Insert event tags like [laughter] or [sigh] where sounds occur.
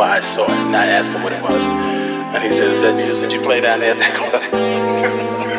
why I saw it and I asked him what it was. And he said, Is that music you play down there at that club? [laughs]